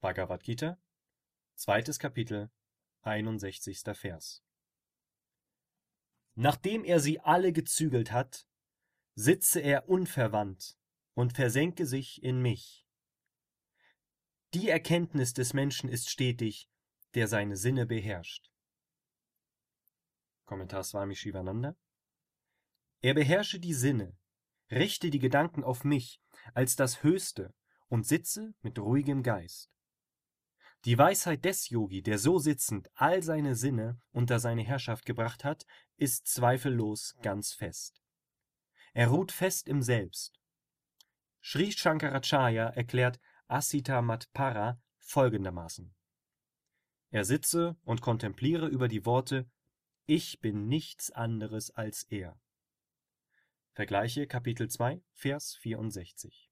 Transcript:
Bhagavad Gita, zweites Kapitel, 61. Vers. Nachdem er sie alle gezügelt hat, sitze er unverwandt und versenke sich in mich. Die Erkenntnis des Menschen ist stetig, der seine Sinne beherrscht. Kommentar Swami Shivananda. Er beherrsche die Sinne, richte die Gedanken auf mich als das Höchste und sitze mit ruhigem Geist. Die Weisheit des Yogi, der so sitzend all seine Sinne unter seine Herrschaft gebracht hat, ist zweifellos ganz fest. Er ruht fest im Selbst. Sri Shankaracharya erklärt Asita Matpara folgendermaßen. Er sitze und kontempliere über die Worte Ich bin nichts anderes als er. Vergleiche Kapitel 2, Vers 64